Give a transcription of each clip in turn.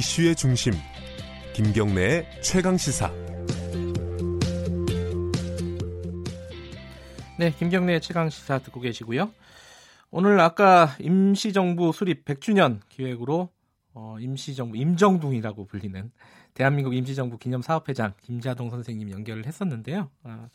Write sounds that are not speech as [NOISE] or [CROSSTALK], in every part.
이슈의 중심 김경래의 최강 시사. 네, 김경래의 최강 시사 듣고 계시고요. 오늘 아까 임시정부 수립 100주년 기획으로 어, 임시정부 임정둥이라고 불리는 대한민국 임시정부 기념사업회장 김자동 선생님 연결을 했었는데요. 아,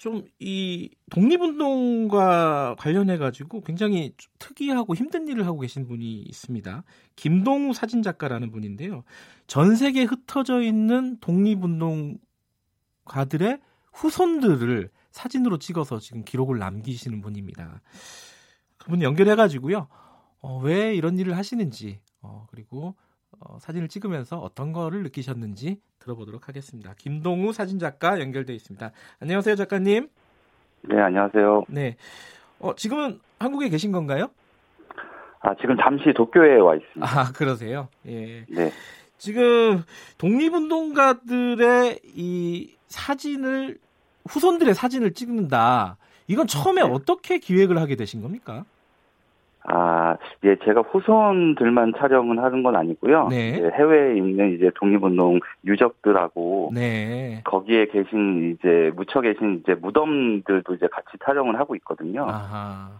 좀 이 독립운동과 관련해 가지고 굉장히 특이하고 힘든 일을 하고 계신 분이 있습니다. 김동우 사진 작가라는 분인데요. 전 세계에 흩어져 있는 독립운동가들의 후손들을 사진으로 찍어서 지금 기록을 남기시는 분입니다. 그분 연결해 가지고요. 어, 왜 이런 일을 하시는지 어, 그리고 어, 사진을 찍으면서 어떤 거를 느끼셨는지 들어보도록 하겠습니다. 김동우 사진작가 연결돼 있습니다. 안녕하세요, 작가님. 네, 안녕하세요. 네. 어, 지금은 한국에 계신 건가요? 아, 지금 잠시 도쿄에 와 있습니다. 아, 그러세요? 예. 네. 지금 독립운동가들의 이 사진을 후손들의 사진을 찍는다. 이건 처음에 네. 어떻게 기획을 하게 되신 겁니까? 아, 예, 제가 후손들만 촬영은 하는 건 아니고요. 네. 예, 해외에 있는 이제 독립운동 유적들하고 네. 거기에 계신 이제 묻혀 계신 이제 무덤들도 이제 같이 촬영을 하고 있거든요. 아하.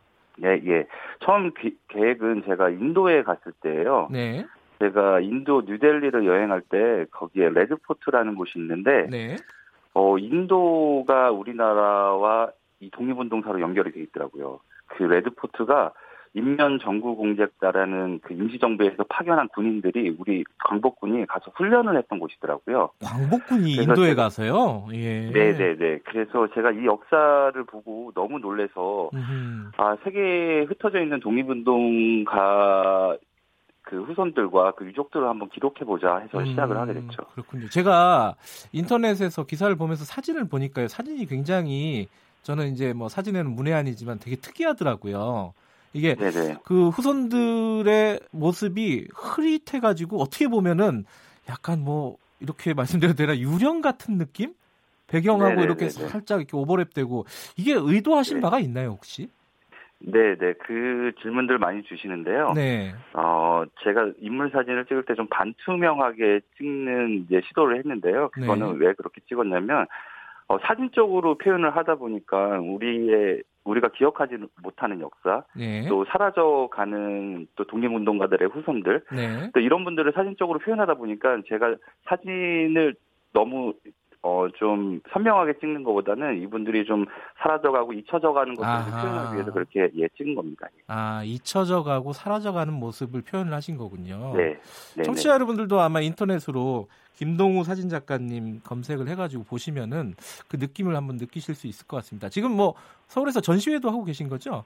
예, 예. 처음 기- 계획은 제가 인도에 갔을 때예요. 네. 제가 인도 뉴델리를 여행할 때 거기에 레드포트라는 곳이 있는데 네. 어, 인도가 우리나라와 이 독립운동사로 연결이 돼 있더라고요. 그 레드포트가 인면전구 공작대라는 그 임시정부에서 파견한 군인들이 우리 광복군이 가서 훈련을 했던 곳이더라고요. 광복군이 인도에 제가- 가서요. 예. 네네네. 그래서 제가 이 역사를 보고 너무 놀래서 음흠. 아 세계에 흩어져 있는 독립운동가 그 후손들과 그 유족들을 한번 기록해 보자 해서 시작을 하게 음, 됐죠. 그렇군요. 제가 인터넷에서 기사를 보면서 사진을 보니까요. 사진이 굉장히 저는 이제 뭐 사진에는 문외한이지만 되게 특이하더라고요. 이게 네네. 그 후손들의 모습이 흐릿해가지고 어떻게 보면은 약간 뭐 이렇게 말씀드려도 되나 유령 같은 느낌? 배경하고 네네네네. 이렇게 살짝 이렇게 오버랩되고 이게 의도하신 네. 바가 있나요 혹시? 네 네. 그 질문들 많이 주시는데요. 네. 어, 제가 인물 사진을 찍을 때 좀 반투명하게 찍는 이제 시도를 했는데요. 그거는 네. 왜 그렇게 찍었냐면, 어, 사진적으로 표현을 하다 보니까 우리의, 우리가 기억하지 못하는 역사, 네. 또 사라져가는 또 독립운동가들의 후손들, 네. 또 이런 분들을 사진적으로 표현하다 보니까 제가 사진을 너무 어, 좀 선명하게 찍는 것보다는 이분들이 좀 사라져가고 잊혀져가는 아하. 표현하기 위해서 그렇게 예, 찍은 겁니다. 아 잊혀져가고 사라져가는 모습을 표현을 하신 거군요. 네. 네. 청취자 여러분들도 아마 인터넷으로 김동우 사진 작가님 검색을 해가지고 보시면은 그 느낌을 한번 느끼실 수 있을 것 같습니다. 지금 뭐 서울에서 전시회도 하고 계신 거죠?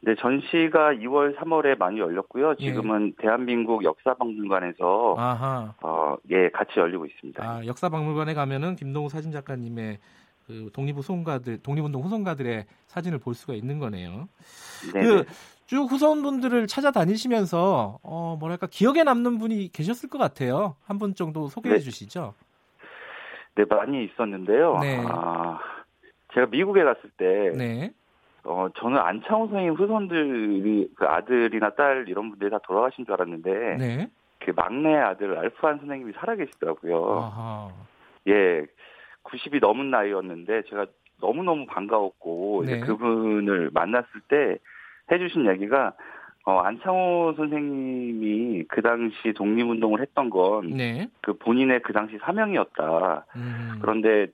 네, 전시가 2월, 3월에 많이 열렸고요. 예. 지금은 대한민국 역사박물관에서 아하. 어, 예, 같이 열리고 있습니다. 아, 역사박물관에 가면은 김동우 사진 작가님의 그 독립 후손가들, 독립운동 후손가들의 사진을 볼 수가 있는 거네요. 네, 그쭉 후손분들을 찾아다니시면서 어 뭐랄까 기억에 남는 분이 계셨을 것 같아요. 한 분 정도 소개해 네. 주시죠. 네, 많이 있었는데요. 네. 아, 제가 미국에 갔을 때 네. 어, 저는 안창호 선생님 후손들이 그 아들이나 딸 이런 분들이 다 돌아가신 줄 알았는데 네. 그 막내 아들 알프한 선생님이 살아계시더라고요. 아하. 예, 90이 넘은 나이였는데 제가 너무 너무 반가웠고 이제 네. 그분을 만났을 때 해주신 얘기가 어, 안창호 선생님이 그 당시 독립운동을 했던 건그 네. 본인의 그 당시 사명이었다. 음. 그런데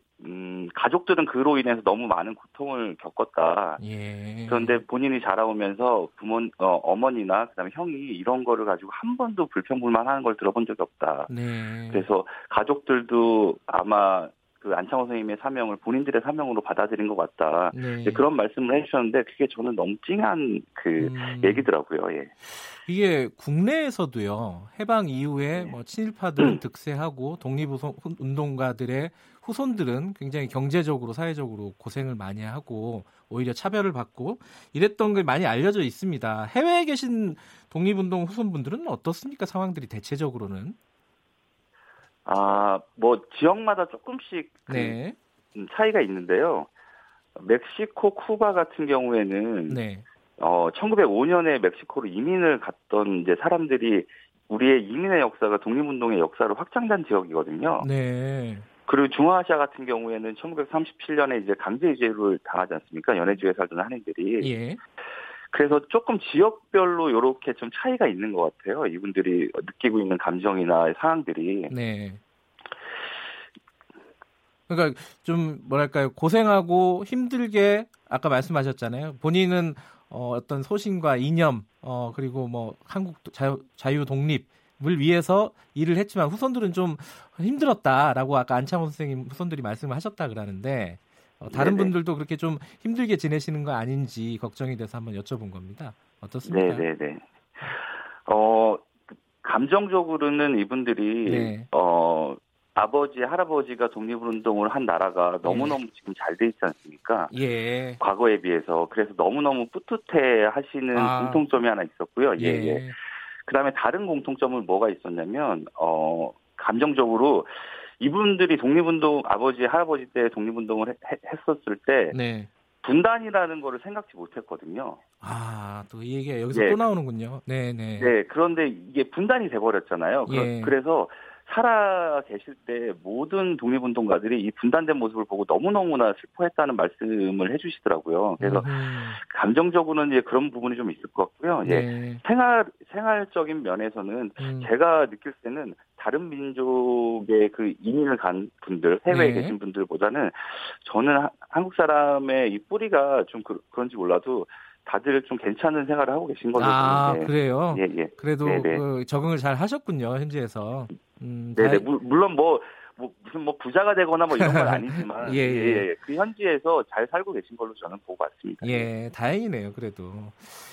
음, 가족들은 그로 인해서 너무 많은 고통을 겪었다. 예. 그런데 본인이 자라오면서 부모, 어, 어머니나 그다음에 형이 이런 거를 가지고 한 번도 불평불만하는 걸 들어본 적이 없다. 네. 그래서 가족들도 아마 그 안창호 선생님의 사명을 본인들의 사명으로 받아들인 것 같다. 네. 그런 말씀을 해주셨는데 그게 저는 너무 찡한 그 음. 얘기더라고요. 예. 이게 국내에서도요 해방 이후에 네. 뭐 친일파들은 [CLEARS THROAT] 득세하고 독립운동가들의 후손들은 굉장히 경제적으로 사회적으로 고생을 많이 하고 오히려 차별을 받고 이랬던 게 많이 알려져 있습니다. 해외에 계신 독립운동 후손분들은 어떻습니까 상황들이 대체적으로는? 아, 뭐 지역마다 조금씩 그 네, 음, 차이가 있는데요. 멕시코, 쿠바 같은 경우에는 네, 어 1905년에 멕시코로 이민을 갔던 이제 사람들이 우리의 이민의 역사가 독립운동의 역사로 확장된 지역이거든요. 네. 그리고 중앙아시아 같은 경우에는 1937년에 이제 강제 이주를 당하지 않습니까? 연해주에 살던 한인들이. 예. 그래서 조금 지역별로 이렇게 좀 차이가 있는 것 같아요. 이분들이 느끼고 있는 감정이나 상황들이. 네. 그러니까 좀 뭐랄까요 고생하고 힘들게 아까 말씀하셨잖아요. 본인은 어, 어떤 소신과 이념 어, 그리고 뭐 한국 자유, 자유 독립을 위해서 일을 했지만 후손들은 좀 힘들었다라고 아까 안창호 선생님 후손들이 말씀을 하셨다 그러는데 어, 다른 네네. 분들도 그렇게 좀 힘들게 지내시는 거 아닌지 걱정이 돼서 한번 여쭤본 겁니다. 어떻습니까? 네, 네, 네. 어 감정적으로는 이분들이 네. 어 아버지, 할아버지가 독립운동을 한 나라가 너무너무 예. 지금 잘 돼 있지 않습니까? 예. 과거에 비해서. 그래서 너무너무 뿌듯해 하시는 아. 공통점이 하나 있었고요. 예, 예. 예. 그 다음에 다른 공통점은 뭐가 있었냐면, 어, 감정적으로 이분들이 독립운동, 아버지, 할아버지 때 독립운동을 해, 했었을 때, 네. 분단이라는 거를 생각지 못했거든요. 아, 또 이 얘기가 여기서 예. 또 나오는군요. 네, 네. 네, 그런데 이게 분단이 돼버렸잖아요. 예. 그래서 살아 계실 때 모든 독립운동가들이 이 분단된 모습을 보고 너무너무나 슬퍼했다는 말씀을 해주시더라고요. 그래서 음. 감정적으로는 이제 그런 부분이 좀 있을 것 같고요. 예. 네. 생활, 생활적인 면에서는 음. 제가 느낄 때는 다른 민족의 그 이민을 간 분들, 해외에 네. 계신 분들보다는 저는 한국 사람의 이 뿌리가 좀 그, 그런지 몰라도 다들 좀 괜찮은 생활을 하고 계신 걸로 아, 보는데. 그래요? 예, 예. 그래도 그 적응을 잘 하셨군요, 현지에서. 음, 네네. 다... 물론 뭐, 뭐, 무슨 뭐 부자가 되거나 뭐 이런 건 [LAUGHS] 아니지만. 예, 예. 예, 예. 그 현지에서 잘 살고 계신 걸로 저는 보고 왔습니다. 예, 다행이네요, 그래도.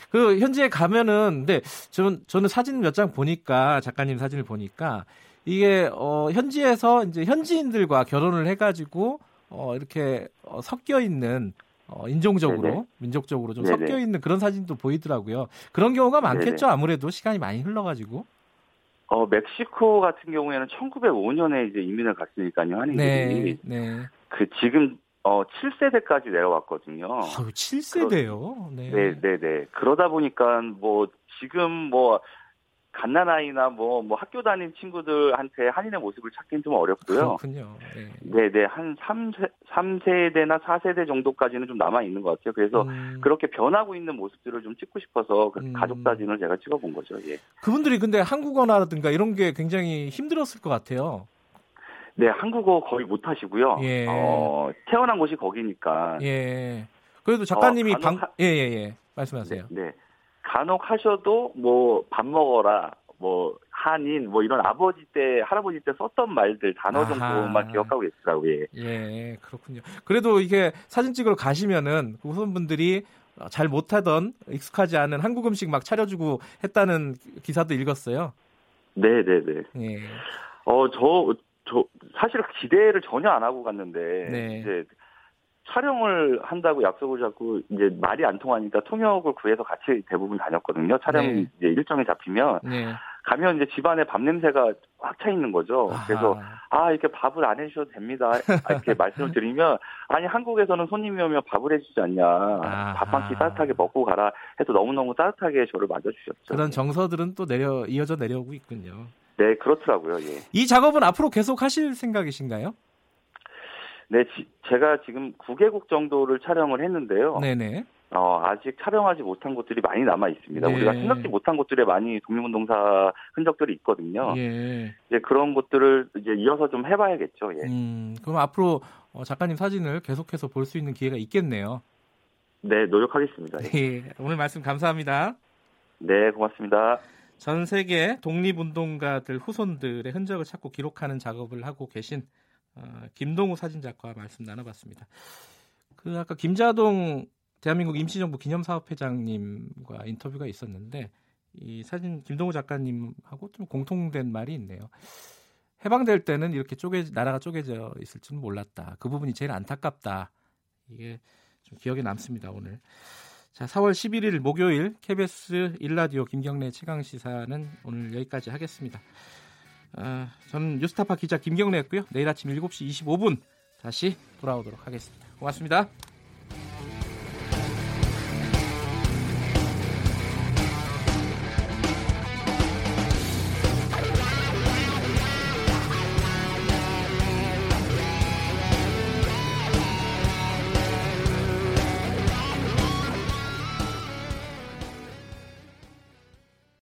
그 현지에 가면은, 근데 저는, 저는 사진 몇 장 보니까, 작가님 사진을 보니까, 이게, 어, 현지에서 이제 현지인들과 결혼을 해가지고, 어, 이렇게 어, 섞여 있는 어, 인종적으로, 네네. 민족적으로 좀 네네. 섞여 있는 그런 사진도 보이더라고요. 그런 경우가 많겠죠. 네네. 아무래도 시간이 많이 흘러가지고. 어, 멕시코 같은 경우에는 1905년에 이제 이민을 갔으니까요, 한인들이. 네, 네. 그 지금 어 7세대까지 내려왔거든요. 아, 7세대요? 네. 네, 네, 네. 그러다 보니까 뭐 지금 뭐 갓난아이나 뭐, 뭐 학교 다닌 친구들한테 한인의 모습을 찾기는 좀 어렵고요. 그렇군요. 네. 네, 한 3세, 3세대나 4세대 정도까지는 좀 남아 있는 것 같아요. 그래서 음. 그렇게 변하고 있는 모습들을 좀 찍고 싶어서 그 음. 가족 사진을 제가 찍어본 거죠. 예. 그분들이 근데 한국어라든가 이런 게 굉장히 힘들었을 것 같아요. 네, 한국어 거의 못 하시고요. 예. 어, 태어난 곳이 거기니까. 예. 그래도 작가님이 어, 방, 예, 예, 예. 말씀하세요. 네. 네. 간혹 하셔도 뭐 밥 먹어라 뭐 한인 뭐 이런 아버지 때 할아버지 때 썼던 말들 단어 정도만 기억하고 계시더라고요. 예. 예, 그렇군요. 그래도 이게 사진 찍으러 가시면은 그 후손분들이 잘 못하던 익숙하지 않은 한국 음식 막 차려주고 했다는 기사도 읽었어요. 네, 네, 네. 예. 어, 저, 저, 사실 기대를 전혀 안 하고 갔는데, 네. 이제 촬영을 한다고 약속을 잡고 이제 말이 안 통하니까 통역을 구해서 같이 대부분 다녔거든요. 촬영 네. 이제 일정이 잡히면 네. 가면 이제 집안에 밥 냄새가 확 차 있는 거죠. 그래서 아 이렇게 밥을 안 해주셔도 됩니다. 이렇게 말씀을 [LAUGHS] 드리면 아니 한국에서는 손님이 오면 밥을 해주지 않냐. 밥한 끼 따뜻하게 먹고 가라 해서 너무 너무 따뜻하게 저를 맞아주셨죠. 그런 정서들은 또 내려 이어져 내려오고 있군요. 네 그렇더라고요. 예. 이 작업은 앞으로 계속 하실 생각이신가요? 네, 지, 제가 지금 9개국 정도를 촬영을 했는데요. 네네. 어, 아직 촬영하지 못한 곳들이 많이 남아 있습니다. 네. 우리가 생각지 못한 곳들에 많이 독립운동사 흔적들이 있거든요. 예. 이제 그런 곳들을 이제 이어서 좀 해봐야겠죠. 예. 음, 그럼 앞으로 어, 작가님 사진을 계속해서 볼 수 있는 기회가 있겠네요. 네, 노력하겠습니다. 예. 오늘 말씀 감사합니다. 네, 고맙습니다. 전 세계 독립운동가들 후손들의 흔적을 찾고 기록하는 작업을 하고 계신 어, 김동우 사진작가와 말씀 나눠봤습니다. 그 아까 김자동 대한민국 임시정부 기념사업회장님과 인터뷰가 있었는데 이 사진 김동우 작가님하고 좀 공통된 말이 있네요. 해방될 때는 이렇게 쪼개 나라가 쪼개져 있을 줄은 몰랐다. 그 부분이 제일 안타깝다. 이게 좀 기억에 남습니다 오늘. 자, 4월 11일 목요일 KBS 일라디오 김경래 최강 시사는 오늘 여기까지 하겠습니다. 아, 저는 뉴스타파 기자 김경래였고요. 내일 아침 7시 25분 다시 돌아오도록 하겠습니다. 고맙습니다.